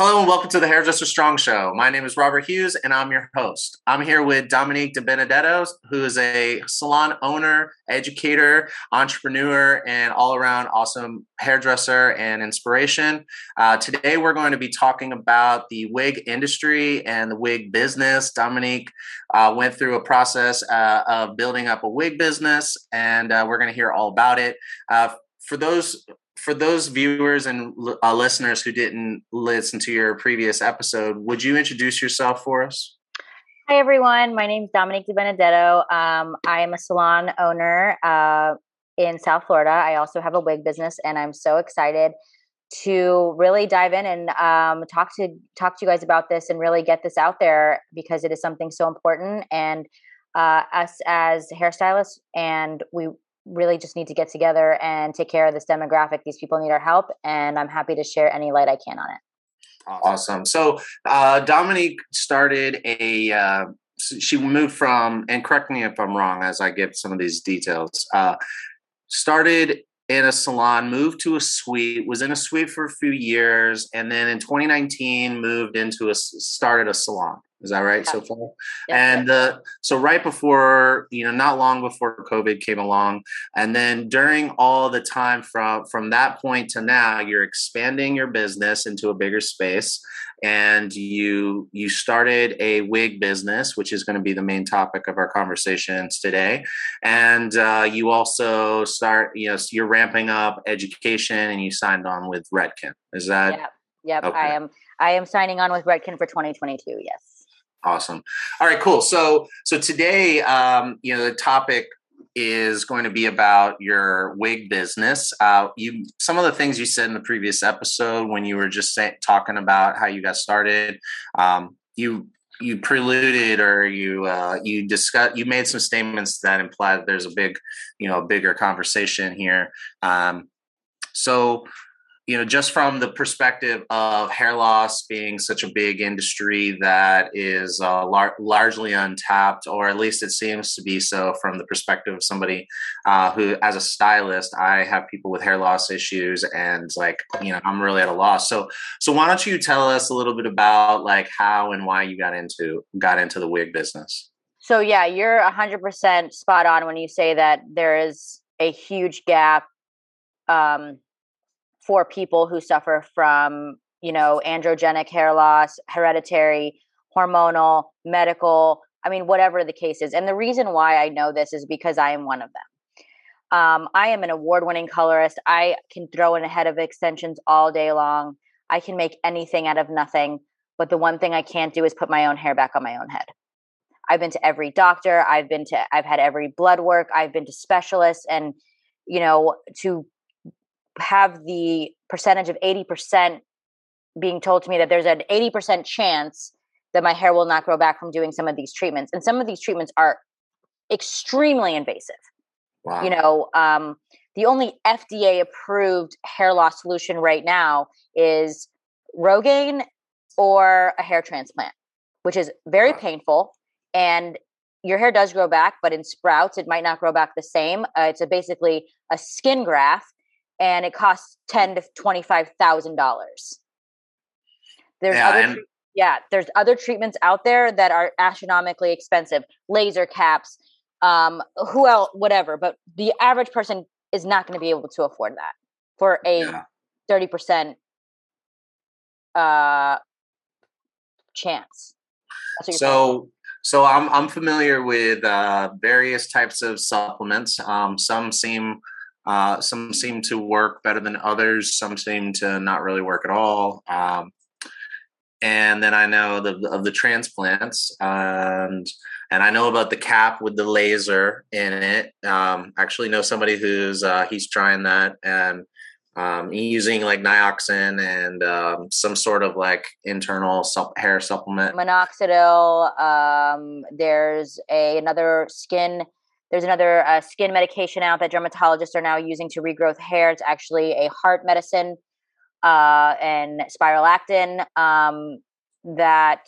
Hello and welcome to the Hairdresser Strong Show. My name is Robert Hughes and I'm your host. I'm here with Dominique DiBenedetto, who is a salon owner, educator, entrepreneur, and all around awesome hairdresser and inspiration. Uh, today we're going to be talking about the wig industry and the wig business. Dominique uh, went through a process uh, of building up a wig business, and uh, we're going to hear all about it. Uh, for those for those viewers and uh, listeners who didn't listen to your previous episode, would you introduce yourself for us? Hi, everyone. My name is Dominique DiBenedetto. Um, I am a salon owner uh, in South Florida. I also have a wig business, and I'm so excited to really dive in and um, talk to talk to you guys about this and really get this out there because it is something so important. And uh, us as hairstylists, and we really just need to get together and take care of this demographic. These people need our help, and I'm happy to share any light I can on it. Awesome. So uh, Dominique started a. Uh, she moved from, and correct me if I'm wrong as I give some of these details. Uh, started in a salon, moved to a suite, was in a suite for a few years, and then in 2019 moved into a started a salon. Is that right yeah. so far? Yeah, and uh, so right before, you know, not long before COVID came along, and then during all the time from from that point to now, you're expanding your business into a bigger space, and you you started a wig business, which is going to be the main topic of our conversations today, and uh, you also start, you know, so you're ramping up education, and you signed on with Redken. Is that? Yep. Yep. Okay. I am. I am signing on with Redken for 2022. Yes. Awesome. All right, cool. So so today, um, you know, the topic is going to be about your wig business. Uh, you some of the things you said in the previous episode when you were just say, talking about how you got started. Um, you you preluded or you uh, you discuss you made some statements that imply that there's a big you know bigger conversation here. Um, so you know, just from the perspective of hair loss being such a big industry that is uh, lar- largely untapped, or at least it seems to be so from the perspective of somebody uh, who, as a stylist, I have people with hair loss issues, and like, you know, I'm really at a loss. So, so why don't you tell us a little bit about like how and why you got into got into the wig business? So yeah, you're 100% spot on when you say that there is a huge gap um, for people who suffer from, you know, androgenic hair loss, hereditary, hormonal, medical, I mean, whatever the case is. And the reason why I know this is because I am one of them. Um, I am an award winning colorist. I can throw in a head of extensions all day long. I can make anything out of nothing. But the one thing I can't do is put my own hair back on my own head. I've been to every doctor. I've been to, I've had every blood work. I've been to specialists. And, you know, to have the percentage of 80% being told to me that there's an 80% chance that my hair will not grow back from doing some of these treatments. And some of these treatments are extremely invasive. Wow. You know, um, the only FDA approved hair loss solution right now is Rogaine or a hair transplant, which is very wow. painful. And your hair does grow back, but in sprouts, it might not grow back the same. Uh, it's a, basically a skin graft and it costs ten to twenty five thousand dollars. There's yeah, other, yeah, there's other treatments out there that are astronomically expensive, laser caps, um, who else, whatever. But the average person is not going to be able to afford that for a thirty yeah. percent uh chance. so so I'm I'm familiar with uh, various types of supplements. Um, some seem uh, some seem to work better than others. Some seem to not really work at all. Um, and then I know the, of the transplants, and and I know about the cap with the laser in it. Um, actually, know somebody who's uh, he's trying that and um, using like nioxin and um, some sort of like internal sup- hair supplement. Minoxidil. Um, there's a another skin there's another uh, skin medication out that dermatologists are now using to regrowth hair. It's actually a heart medicine uh, and spironolactone um, that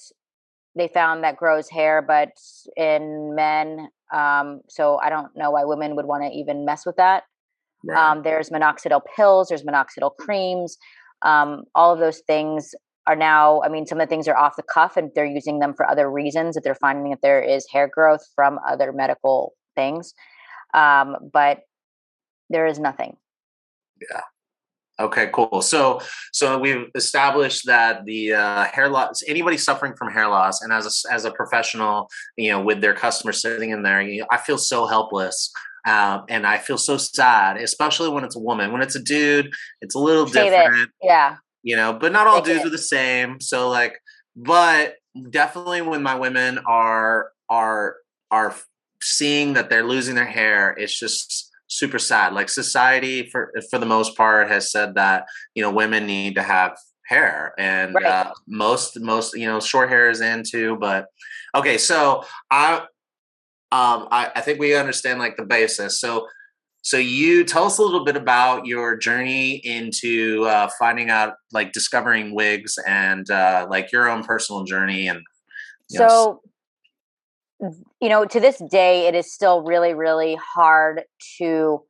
they found that grows hair, but in men. Um, so I don't know why women would want to even mess with that. Um, there's minoxidil pills, there's minoxidil creams. Um, all of those things are now, I mean, some of the things are off the cuff and they're using them for other reasons that they're finding that there is hair growth from other medical things. Um, but there is nothing. Yeah. Okay, cool. So, so we've established that the uh, hair loss. Anybody suffering from hair loss, and as a, as a professional, you know, with their customers sitting in there, you know, I feel so helpless, um, and I feel so sad, especially when it's a woman. When it's a dude, it's a little Save different. It. Yeah. You know, but not all Take dudes it. are the same. So, like, but definitely when my women are are are seeing that they're losing their hair, it's just super sad. Like society, for for the most part, has said that you know women need to have hair, and Right. uh, most most you know short hair is in too. But okay, so I um I, I think we understand like the basis. So so you tell us a little bit about your journey into uh, finding out like discovering wigs and uh, like your own personal journey and you know, So, you know, to this day, it is still really, really hard to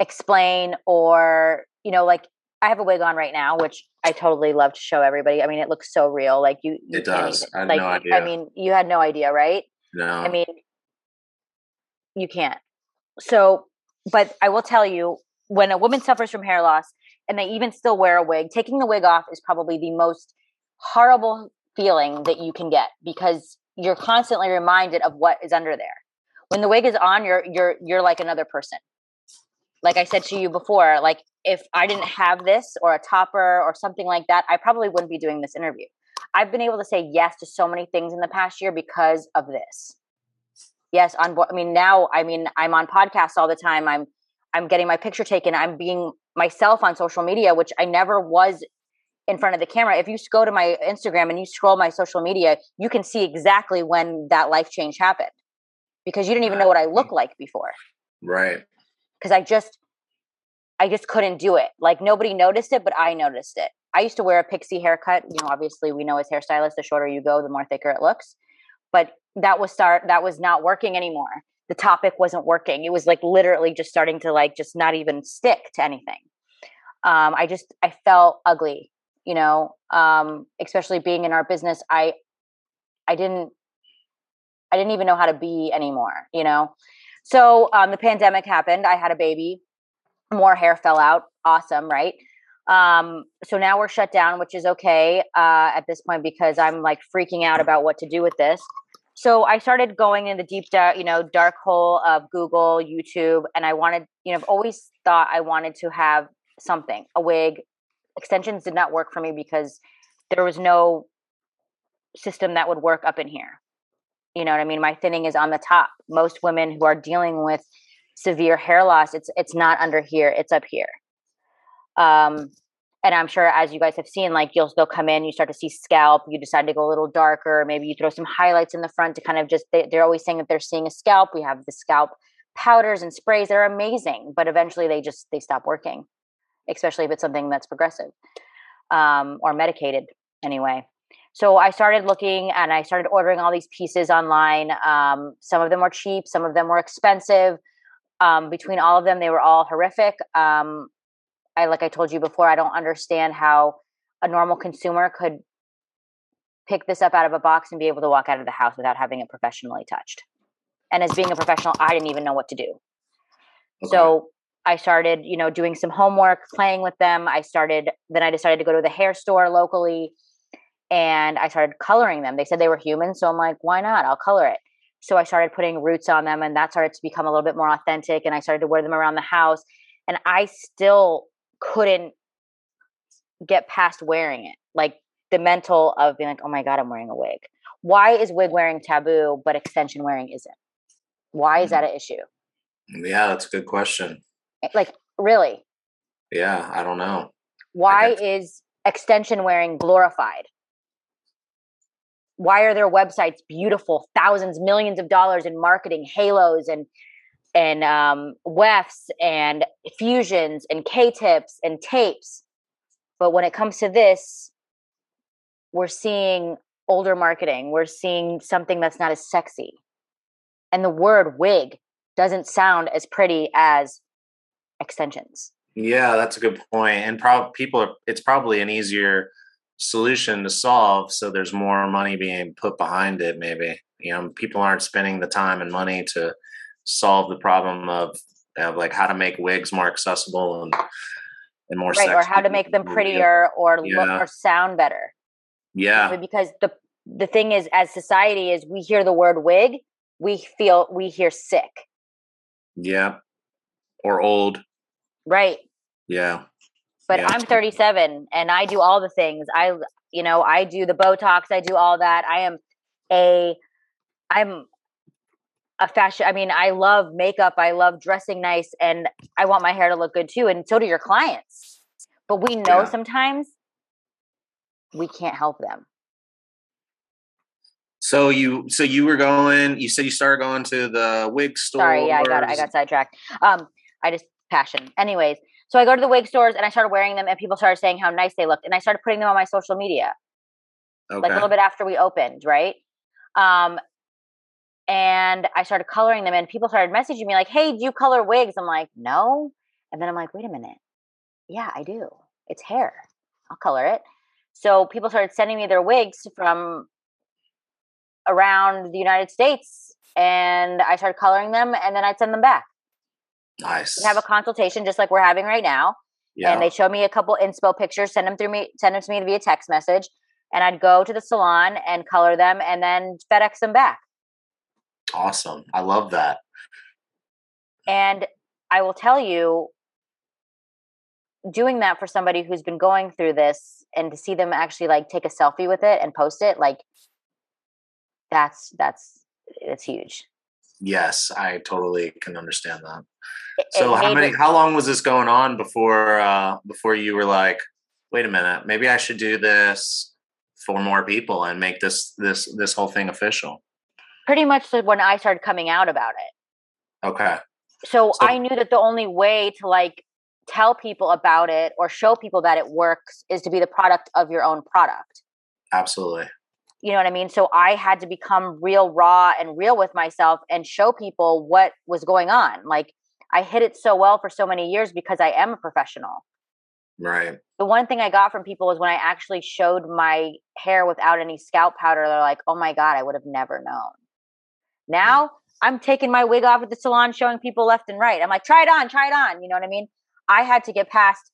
explain or, you know, like I have a wig on right now, which I totally love to show everybody. I mean, it looks so real. Like you, you It does. even- I had like, no I mean, you had no idea, right? no I mean, you can't. So, but I will tell you, when a woman suffers from hair loss and they even still wear a wig, taking the wig off is probably the most horrible feeling that you can get because you're constantly reminded of what is under there. When the wig is on, you're you're you're like another person. Like I said to you before, like if I didn't have this or a topper or something like that, I probably wouldn't be doing this interview. I've been able to say yes to so many things in the past year because of this yes on board i mean now i mean i'm on podcasts all the time i'm i'm getting my picture taken i'm being myself on social media which i never was in front of the camera. If you go to my instagram and you scroll my social media you can see exactly when that life change happened because you didn't even know what i looked like before. Right. Because i just i just couldn't do it. Like nobody noticed it but i noticed it. I used to wear a pixie haircut. You know obviously we know as hairstylists the shorter you go the more thicker it looks. But that was start that was not working anymore. The topic wasn't working. It was like literally just starting to like just not even stick to anything. Um i just i felt ugly you know um especially being in our business i i didn't i didn't even know how to be anymore you know? So um the pandemic happened i had a baby more hair fell out awesome right? Um so now we're shut down which is okay uh at this point because i'm like freaking out about what to do with this. So i started going in the deep dark you know dark hole of google youtube and i wanted you know i've always thought i wanted to have something a wig extensions did not work for me because there was no system that would work up in here. You know what i mean? My thinning is on the top. Most women who are dealing with severe hair loss it's it's not under here it's up here. Um and i'm sure as you guys have seen like you'll they'll come in you start to see scalp you decide to go a little darker maybe you throw some highlights in the front to kind of just they, they're always saying that they're seeing a scalp we have the scalp powders and sprays they're amazing but eventually they just they stop working especially if it's something that's progressive um, or medicated anyway. So i started looking and i started ordering all these pieces online um, some of them were cheap some of them were expensive um, between all of them they were all horrific um, i like i told you before i don't understand how a normal consumer could pick this up out of a box and be able to walk out of the house without having it professionally touched. And as being a professional i didn't even know what to do. Okay. so I started, you know, doing some homework, playing with them. I started, then I decided to go to the hair store locally and I started coloring them. They said they were human. So I'm like, why not? I'll color it. So I started putting roots on them and that started to become a little bit more authentic. And I started to wear them around the house. And I still couldn't get past wearing it. Like the mental of being like, oh my God, I'm wearing a wig. Why is wig wearing taboo, but extension wearing isn't? Why is mm-hmm. that an issue? yeah that's a good question Like, really? yeah i don't know Why is extension wearing glorified? Why are their websites beautiful? Thousands, millions of dollars in marketing, halos and and um, wefts and fusions and K-tips and tapes. But when it comes to this, we're seeing older marketing. We're seeing something that's not as sexy. And the word wig doesn't sound as pretty as extensions. Yeah, that's a good point. And prob people are it's probably an easier solution to solve so there's more money being put behind it maybe you know people aren't spending the time and money to solve the problem of, of like how to make wigs more accessible and and more right or how to make them prettier or yeah. look or sound better yeah because the the thing is as society is we hear the word wig we feel we hear sick yeah or old right. Yeah. But yeah. i'm 37 and i do all the things. I you know i do the botox i do all that. I am a i'm a fashion i mean i love makeup i love dressing nice and i want my hair to look good too and so do your clients. But we know yeah. sometimes we can't help them. So you so you were going you said you started going to the wig store sorry yeah i got i got sidetracked. Um i just passion anyways so i go to the wig stores and i started wearing them and people started saying how nice they looked and i started putting them on my social media okay. like a little bit after we opened right um and I started coloring them, and people started messaging me like, "Hey, do you color wigs?" I'm like, "No," and then I'm like, "Wait a minute, yeah, I do. It's hair. I'll color it." So people started sending me their wigs from around the United States, and I started coloring them, and then I'd send them back. Nice. We have a consultation just like we're having right now. Yeah. And they show me a couple inspo pictures, send them through me, send them to me via text message, and I'd go to the salon and color them, and then FedEx them back. Awesome. I love that. And I will tell you, doing that for somebody who's been going through this and to see them actually like take a selfie with it and post it, like that's that's it's huge. Yes, I totally can understand that. So how many how long was this going on before uh before you were like, wait a minute, maybe I should do this for more people and make this this this whole thing official? pretty much when I started coming out about it. Okay. So, so I knew that the only way to like tell people about it or show people that it works is to be the product of your own product. Absolutely. You know what I mean? So I had to become real raw and real with myself and show people what was going on. Like I hid it so well for so many years because I am a professional. Right. The one thing I got from people was when I actually showed my hair without any scalp powder, they're like, oh my God, I would have never known. Hmm. Now I'm taking my wig off at the salon, showing people left and right. I'm like, try it on, try it on. You know what I mean? I had to get past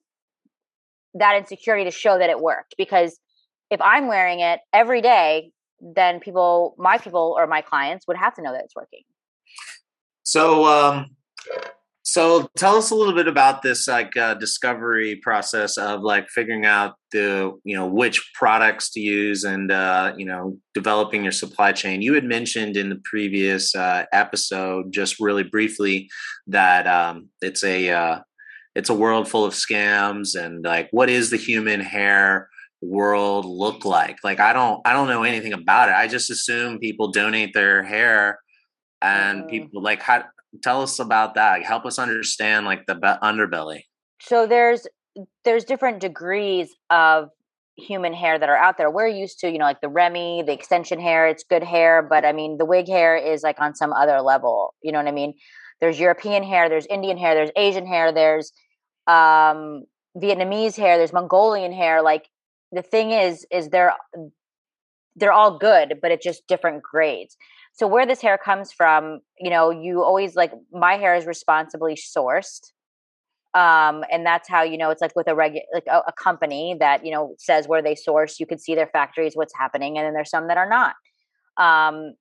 that insecurity to show that it worked because if I'm wearing it every day, then people, my people or my clients would have to know that it's working. So, um, so tell us a little bit about this like uh, discovery process of like figuring out the you know which products to use and uh, you know developing your supply chain. You had mentioned in the previous uh, episode just really briefly that um, it's a uh, it's a world full of scams and like what is the human hair world look like? Like I don't I don't know anything about it. I just assume people donate their hair and mm. people like how tell us about that help us understand like the underbelly so there's there's different degrees of human hair that are out there we're used to you know like the remy the extension hair it's good hair but i mean the wig hair is like on some other level you know what i mean there's european hair there's indian hair there's asian hair there's um vietnamese hair there's mongolian hair like the thing is is they're they're all good but it's just different grades. So where this hair comes from you know you always like my hair is responsibly sourced um and that's how you know it's like with a regular like a, a, company that you know says where they source you can see their factories what's happening and then there's some that are not. Um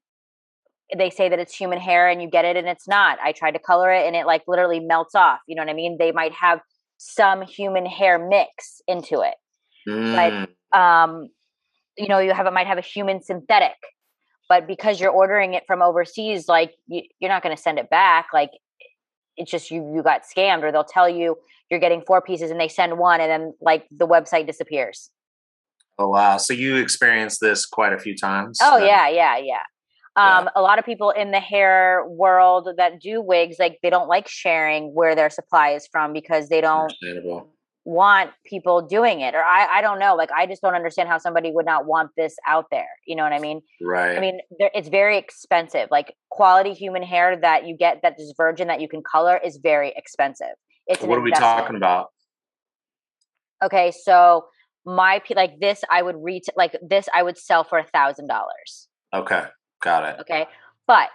they say that it's human hair and you get it and it's not. I tried to color it and it like literally melts off you know what i mean? They might have some human hair mix into it mm. but um you know you have it might have a human synthetic but because you're ordering it from overseas like you, you're not going to send it back like it's just you you got scammed or they'll tell you you're getting four pieces and they send one and then like the website disappears oh wow so you experienced this quite a few times oh then? yeah yeah yeah um, yeah. a lot of people in the hair world that do wigs like they don't like sharing where their supply is from because they don't want people doing it or I, I don't know like i just don't understand how somebody would not want this out there you know what i mean right i mean it's very expensive like quality human hair that you get that is virgin that you can color is very expensive it's what are we talking about okay so my like this I would reach like this I would sell for a thousand dollars. Okay, got it. Okay, but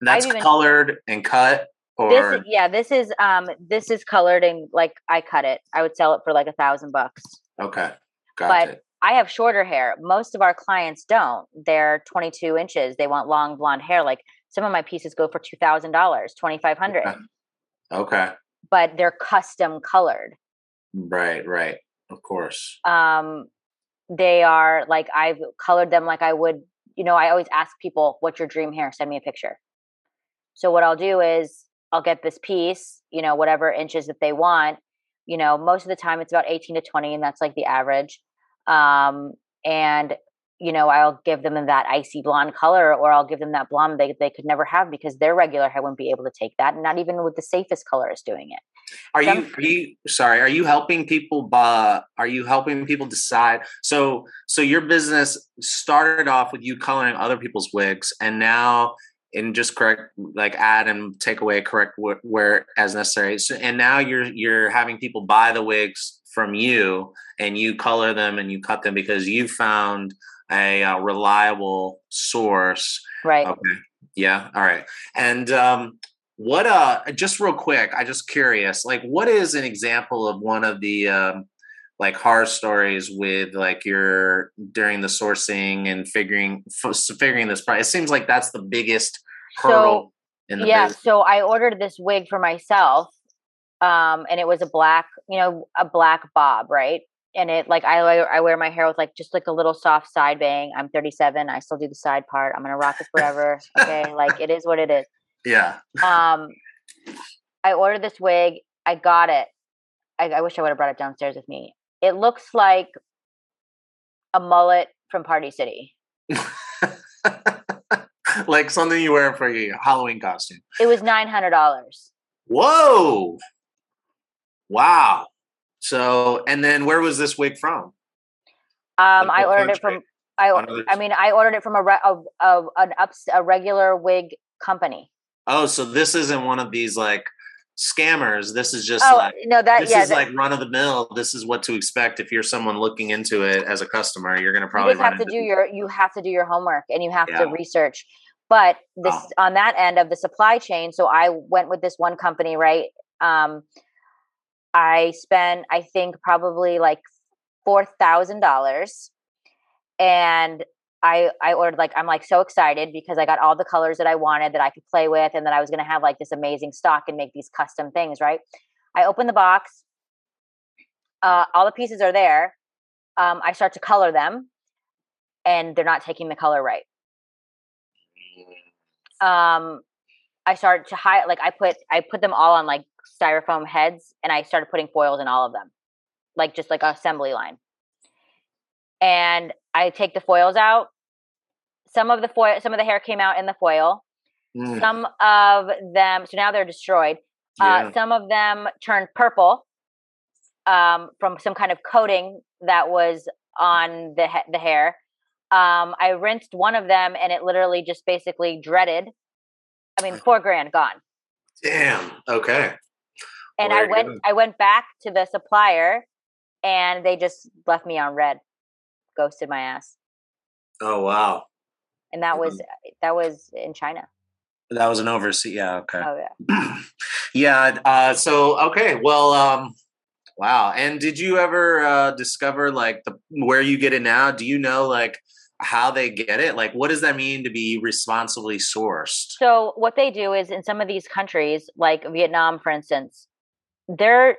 that's even, colored and cut. Or this yeah, this is um this is colored and like I cut it. I would sell it for like a thousand bucks. Okay, got but it. I have shorter hair. Most of our clients don't. They're 22 inches. They want long blonde hair. Like some of my pieces go for two thousand dollars, twenty five hundred. Okay. okay. But they're custom colored. Right, right. Of course. Um, they are like I've colored them like I would. You know, I always ask people, "What's your dream hair?" Send me a picture. So what I'll do is I'll get this piece, you know, whatever inches that they want. You know, most of the time it's about 18 to 20, and that's like the average. Um, and you know, I'll give them that icy blonde color, or I'll give them that blonde they they could never have because their regular hair wouldn't be able to take that, not even with the safest colorist doing it. Are you, are you sorry? Are you helping people? Uh, are you helping people decide? So, so your business started off with you coloring other people's wigs, and now and just correct like add and take away correct wh- where as necessary. So, and now you're you're having people buy the wigs from you and you color them and you cut them because you found a, a reliable source. Right. Okay. Yeah. All right. And um what uh just real quick i just curious like what is an example of one of the um like horror stories with like your during the sourcing and figuring f- figuring this price. It seems like that's the biggest hurdle. So, yeah, business. so I ordered this wig for myself, um, and it was a black, you know, a black bob, right? And it like I I wear my hair with like just like a little soft side bang. I'm 37. I still do the side part. I'm gonna rock it forever. okay, like it is what it is. Yeah. um, I ordered this wig. I got it. I, I wish I would have brought it downstairs with me. It looks like a mullet from Party City. like something you wear for your Halloween costume. It was nine hundred dollars. Whoa! Wow. So, and then where was this wig from? Um, like I ordered it from. I I mean, I ordered it from a, a, a an ups a regular wig company. Oh, so this isn't one of these like scammers. This is just oh, like no, that this yeah, is that, like run of the mill. This is what to expect if you're someone looking into it as a customer. You're going to probably you have to do your you have to do your homework and you have yeah. to research. But this oh. on that end of the supply chain. So I went with this one company, right? Um, I spent I think probably like four thousand dollars, and I I ordered like I'm like so excited because I got all the colors that I wanted that I could play with and that I was going to have like this amazing stock and make these custom things, right? I open the box. Uh, all the pieces are there. Um, I start to color them, and they're not taking the color right. Um, I started to hide like I put I put them all on like styrofoam heads, and I started putting foils in all of them, like just like an assembly line and I take the foils out. Some of the foil, some of the hair came out in the foil. Mm. Some of them, so now they're destroyed. Uh, yeah. Uh, some of them turned purple um, from some kind of coating that was on the the hair. Um, I rinsed one of them, and it literally just basically dreaded. I mean, four grand gone. Damn. Okay. And I went. I went back to the supplier, and they just left me on red ghosted my ass. Oh wow! And that was mm-hmm. that was in China. That was an overseas. Yeah. Okay. Oh yeah. yeah. Uh, so okay. Well. Um, wow. And did you ever uh, discover like the where you get it now? Do you know like how they get it? Like, what does that mean to be responsibly sourced? So what they do is in some of these countries, like Vietnam, for instance, they're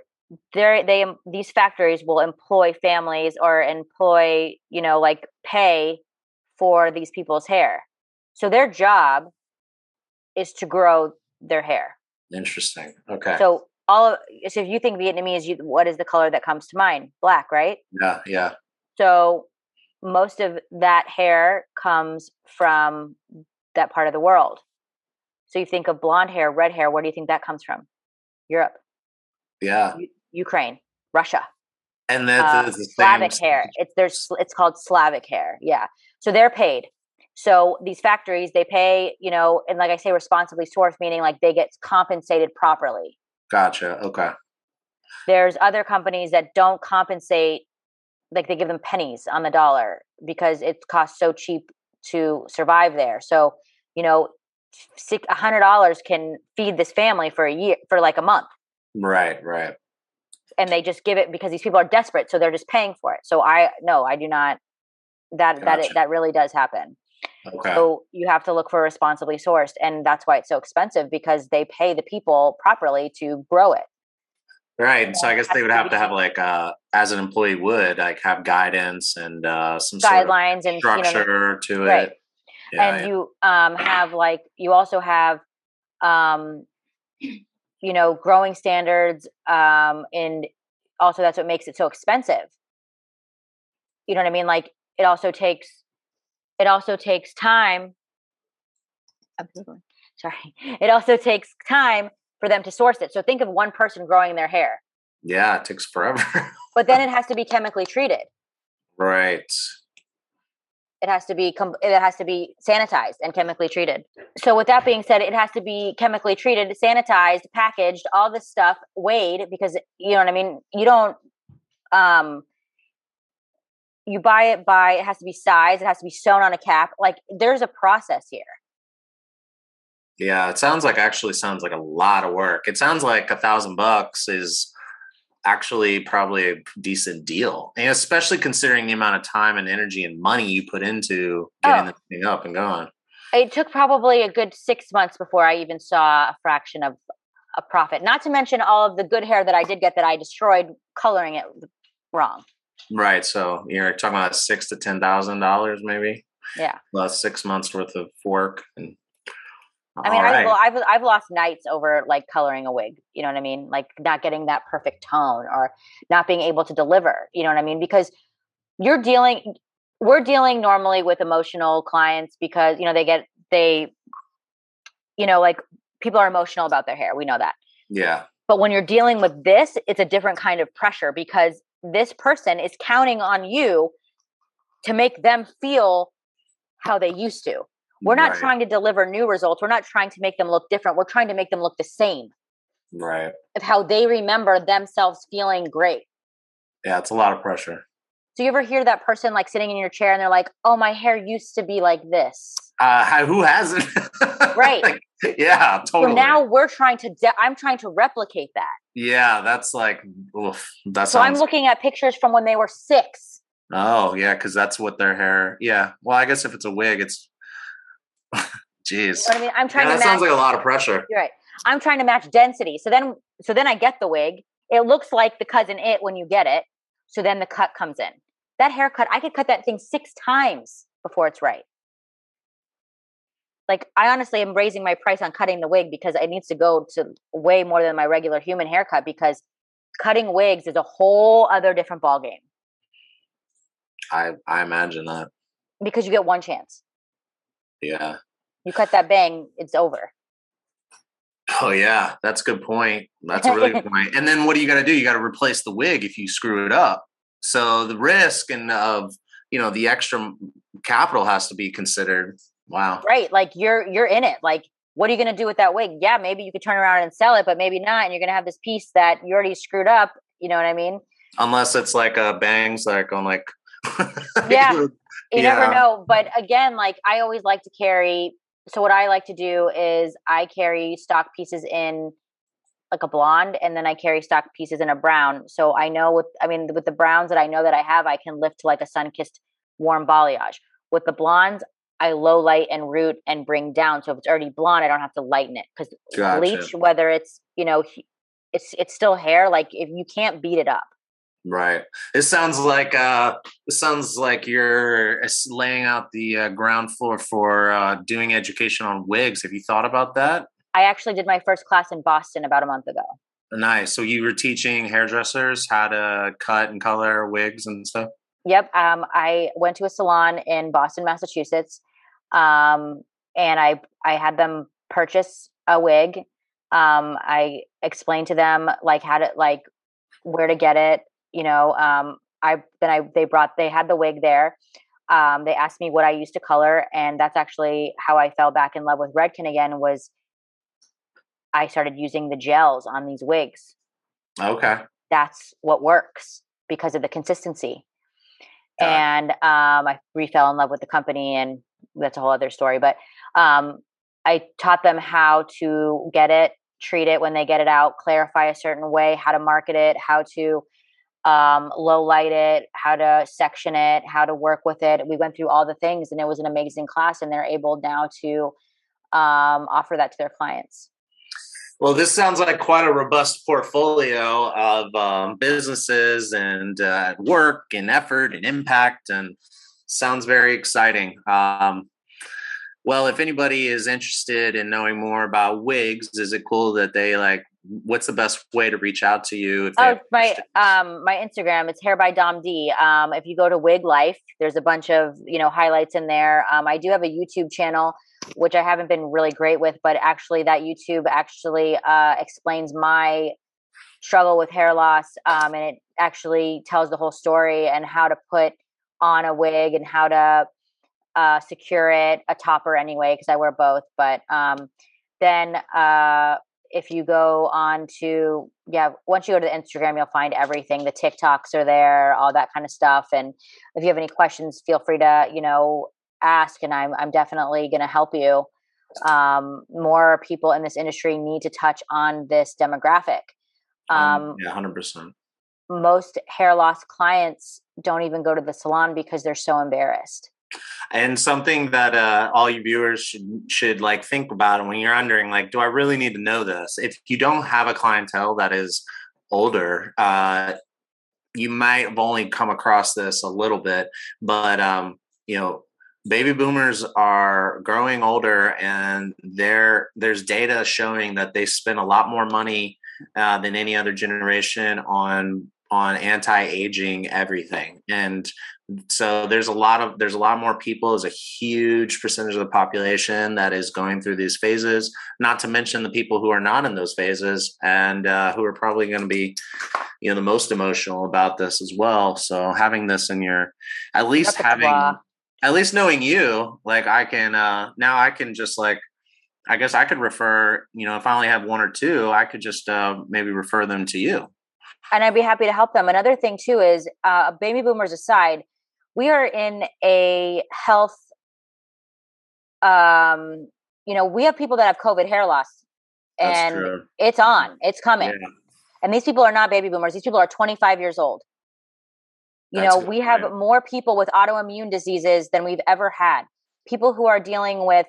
they they these factories will employ families or employ you know like pay for these people's hair. So their job is to grow their hair. Interesting. Okay. So all of so if you think vietnamese you, what is the color that comes to mind? Black right? Yeah yeah. So most of that hair comes from that part of the world. So you think of blonde hair red hair where do you think that comes from? Europe. Yeah Ukraine, Russia. And that's uh, Slavic hair. It's there's it's called Slavic hair. Yeah. So they're paid. So these factories they pay, you know, and like I say, responsibly sourced, meaning like they get compensated properly. Gotcha. Okay. There's other companies that don't compensate like they give them pennies on the dollar because it costs so cheap to survive there. So, you know, a hundred dollars can feed this family for a year for like a month. Right, right. And they just give it because these people are desperate, so they're just paying for it. So I no, I do not. That gotcha. that it, that really does happen. Okay. So you have to look for responsibly sourced, and that's why it's so expensive because they pay the people properly to grow it. Right. So I guess they would have to have like uh as an employee would like have guidance and uh some guidelines sort of and structure you know, to right. it. Yeah, and yeah. you um have like you also have um you know growing standards um and also that's what makes it so expensive. You know what I mean? Like it also takes it also takes time. Sorry. It also takes time for them to source it. So think of one person growing their hair. Yeah, it takes forever. but then it has to be chemically treated. Right. It has to be it has to be sanitized and chemically treated. So with that being said, it has to be chemically treated, sanitized, packaged, all this stuff weighed because you know what I mean. You don't um you buy it by it has to be sized, it has to be sewn on a cap. Like there's a process here. Yeah, it sounds like actually sounds like a lot of work. It sounds like a thousand bucks is actually probably a decent deal, and especially considering the amount of time and energy and money you put into getting oh. the thing up and going. It took probably a good six months before I even saw a fraction of a profit. Not to mention all of the good hair that I did get that I destroyed coloring it wrong. Right. So you're talking about six to ten thousand dollars, maybe. Yeah. Plus six months worth of work and I mean, right. I've, I've I've lost nights over like coloring a wig. You know what I mean? Like not getting that perfect tone or not being able to deliver. You know what I mean? Because you're dealing, we're dealing normally with emotional clients because you know they get they, you know, like people are emotional about their hair. We know that. Yeah. But when you're dealing with this, it's a different kind of pressure because this person is counting on you to make them feel how they used to. We're not right. trying to deliver new results. We're not trying to make them look different. We're trying to make them look the same. Right. Of how they remember themselves feeling great. Yeah, it's a lot of pressure. Do you ever hear that person like sitting in your chair and they're like, "Oh, my hair used to be like this." Uh, who hasn't? right. like, yeah, totally. So now we're trying to. De- I'm trying to replicate that. Yeah, that's like, oof, that's. So sounds- I'm looking at pictures from when they were six. Oh yeah, because that's what their hair. Yeah. Well, I guess if it's a wig, it's Jeez. You know I mean? I'm trying yeah, to that match, sounds like a lot of pressure. You're right. I'm trying to match density. So then so then I get the wig. It looks like the Cousin Itt when you get it. So then the cut comes in. That haircut, I could cut that thing six times before it's right. Like I honestly am raising my price on cutting the wig because it needs to go to way more than my regular human haircut because cutting wigs is a whole other different ball game. I I imagine that. Because you get one chance. Yeah. You cut that bang, it's over. Oh yeah, that's a good point. That's a really good point. And then what do you got to do? You got to replace the wig if you screw it up. So the risk and of you know the extra capital has to be considered. Wow. Right. Like you're you're in it. Like what are you going to do with that wig? Yeah, maybe you could turn around and sell it, but maybe not. And you're going to have this piece that you already screwed up. You know what I mean? Unless it's like a bangs like on like yeah you yeah. never know. But again, like I always like to carry. So what I like to do is I carry stock pieces in like a blonde, and then I carry stock pieces in a brown. So I know with I mean with the browns that I know that I have, I can lift to like a sun kissed warm balayage. With the blondes, I low light and root and bring down. So if it's already blonde, I don't have to lighten it because gotcha. bleach, whether it's you know, it's it's still hair. Like if you can't beat it up. Right. It sounds like uh, it sounds like you're laying out the uh, ground floor for uh, doing education on wigs. Have you thought about that? I actually did my first class in Boston about a month ago. Nice. So you were teaching hairdressers how to cut and color wigs and stuff. Yep. Um, I went to a salon in Boston, Massachusetts, um, and I I had them purchase a wig. Um, I explained to them like how to like where to get it, you know, um, I then I they brought they had the wig there. Um, they asked me what I used to color, and that's actually how I fell back in love with Redken again. Was I started using the gels on these wigs. Okay, that's what works because of the consistency. and um, I refell in love with the company, and that's a whole other story. But um, I taught them how to get it, treat it when they get it out, clarify a certain way, how to market it, how to um, low light it, how to section it, how to work with it. We went through all the things, and it was an amazing class. And they're able now to um, offer that to their clients. Well, this sounds like quite a robust portfolio of um, businesses and uh, work and effort and impact, and sounds very exciting. Um, well, if anybody is interested in knowing more about wigs, is it cool that they like? What's the best way to reach out to you? If oh, my um, my Instagram, it's hair by Dom D. Um, if you go to Wig Life, there's a bunch of you know highlights in there. Um, I do have a YouTube channel which I haven't been really great with, but actually that YouTube actually uh, explains my struggle with hair loss, um, and it actually tells the whole story and how to put on a wig and how to uh, secure it, a topper anyway, because I wear both. But um, then uh, if you go on to yeah, once you go to the Instagram, you'll find everything. The TikToks are there, all that kind of stuff. And if you have any questions, feel free to you know ask and i'm, I'm definitely going to help you um, more people in this industry need to touch on this demographic um, yeah 100% most hair loss clients don't even go to the salon because they're so embarrassed and something that uh, all you viewers should should like think about when you're wondering like do i really need to know this? If you don't have a clientele that is older uh, you might have only come across this a little bit but um, you know baby boomers are growing older and there there's data showing that they spend a lot more money uh, than any other generation on on anti-aging everything. And so there's a lot of there's a lot more people there's a huge percentage of the population that is going through these phases not to mention the people who are not in those phases and uh, who are probably going to be you know the most emotional about this as well. So having this in your at least having at least knowing you, like I can uh now I can just like I guess I could refer, you know, if I only have one or two, I could just uh maybe refer them to you. And I'd be happy to help them. Another thing too is uh baby boomers aside, we are in a health um you know, we have people that have COVID hair loss and it's on, it's coming. Yeah. And these people are not baby boomers. These people are 25 years old. You That's know, we have more people with autoimmune diseases than we've ever had. People who are dealing with,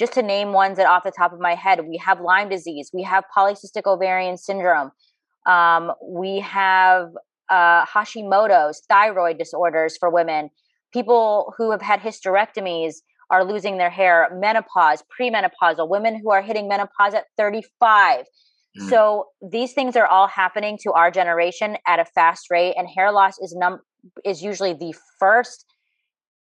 just to name ones that off the top of my head, we have Lyme disease, we have polycystic ovarian syndrome, um, we have uh, Hashimoto's, thyroid disorders for women, people who have had hysterectomies are losing their hair, menopause, premenopausal, women who are hitting menopause at 35. Mm. So these things are all happening to our generation at a fast rate, and hair loss is num is usually the first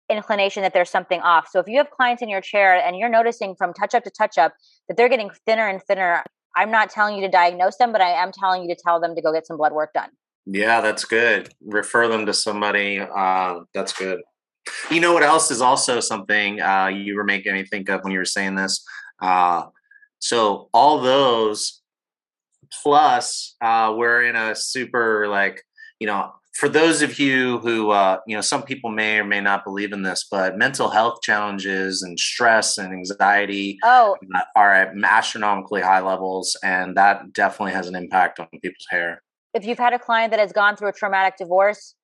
inclination that there's something off. So if you have clients in your chair and you're noticing from touch up to touch up that they're getting thinner and thinner, I'm not telling you to diagnose them, but I am telling you to tell them to go get some blood work done. Yeah, that's good. Refer them to somebody. Uh, that's good. You know what else is also something uh, you were making me think of when you were saying this? Uh, so all those plus uh, we're in a super like you know for those of you who uh, you know some people may or may not believe in this but mental health challenges and stress and anxiety oh. are at astronomically high levels and that definitely has an impact on people's hair. If you've had a client that has gone through a traumatic divorce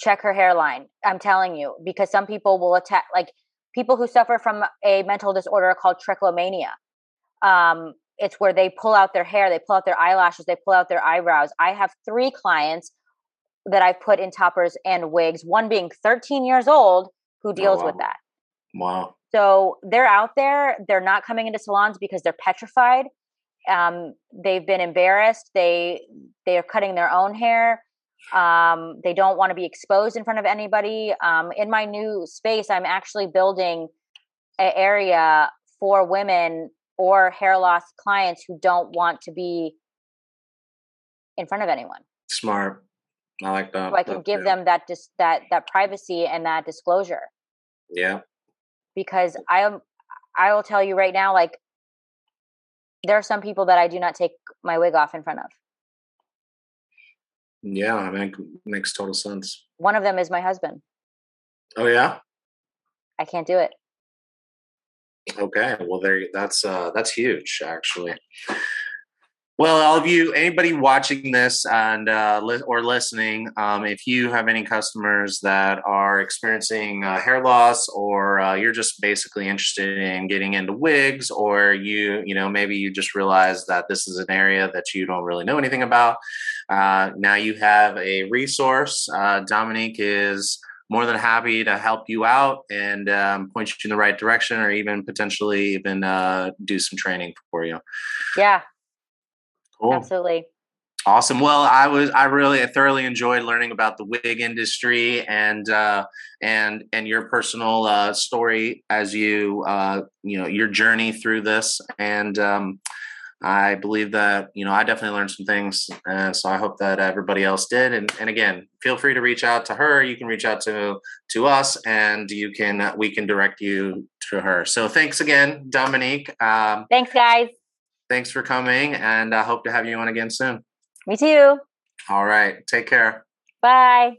check her hairline i'm telling you because some people will attack like people who suffer from a mental disorder called trichomania. Um, it's where they pull out their hair they pull out their eyelashes they pull out their eyebrows. I have three clients that I've put in toppers and wigs, one being 13 years old who oh, deals oh, wow. with that. Wow. So they're out there. They're not coming into salons because they're petrified. Um, they've been embarrassed. They they are cutting their own hair. Um, they don't want to be exposed in front of anybody. Um, in my new space, I'm actually building an area for women or hair loss clients who don't want to be in front of anyone. Smart. I like that. So I can give them that dis- that that privacy and that disclosure. Yeah. Because I am I will tell you right now like there are some people that I do not take my wig off in front of. Yeah, I mean, makes total sense. One of them is my husband. Oh yeah. I can't do it. Okay, well there that's uh that's huge actually. Well, all of you, anybody watching this and uh, li- or listening, um, if you have any customers that are experiencing uh, hair loss, or uh, you're just basically interested in getting into wigs, or you, you know, maybe you just realize that this is an area that you don't really know anything about, uh, now you have a resource. Uh, Dominique is more than happy to help you out and um, point you in the right direction, or even potentially even uh, do some training for you. Yeah, Cool. absolutely. Awesome. Well, I was I really I thoroughly enjoyed learning about the wig industry and uh, and and your personal uh, story as you uh, you know your journey through this. And um, I believe that you know I definitely learned some things, and so I hope that everybody else did. And and again, feel free to reach out to her. You can reach out to to us, and you can we can direct you to her. So thanks again, Dominique. Um, Thanks, guys. Thanks for coming, and I hope to have you on again soon. Me too. All right. Take care. Bye.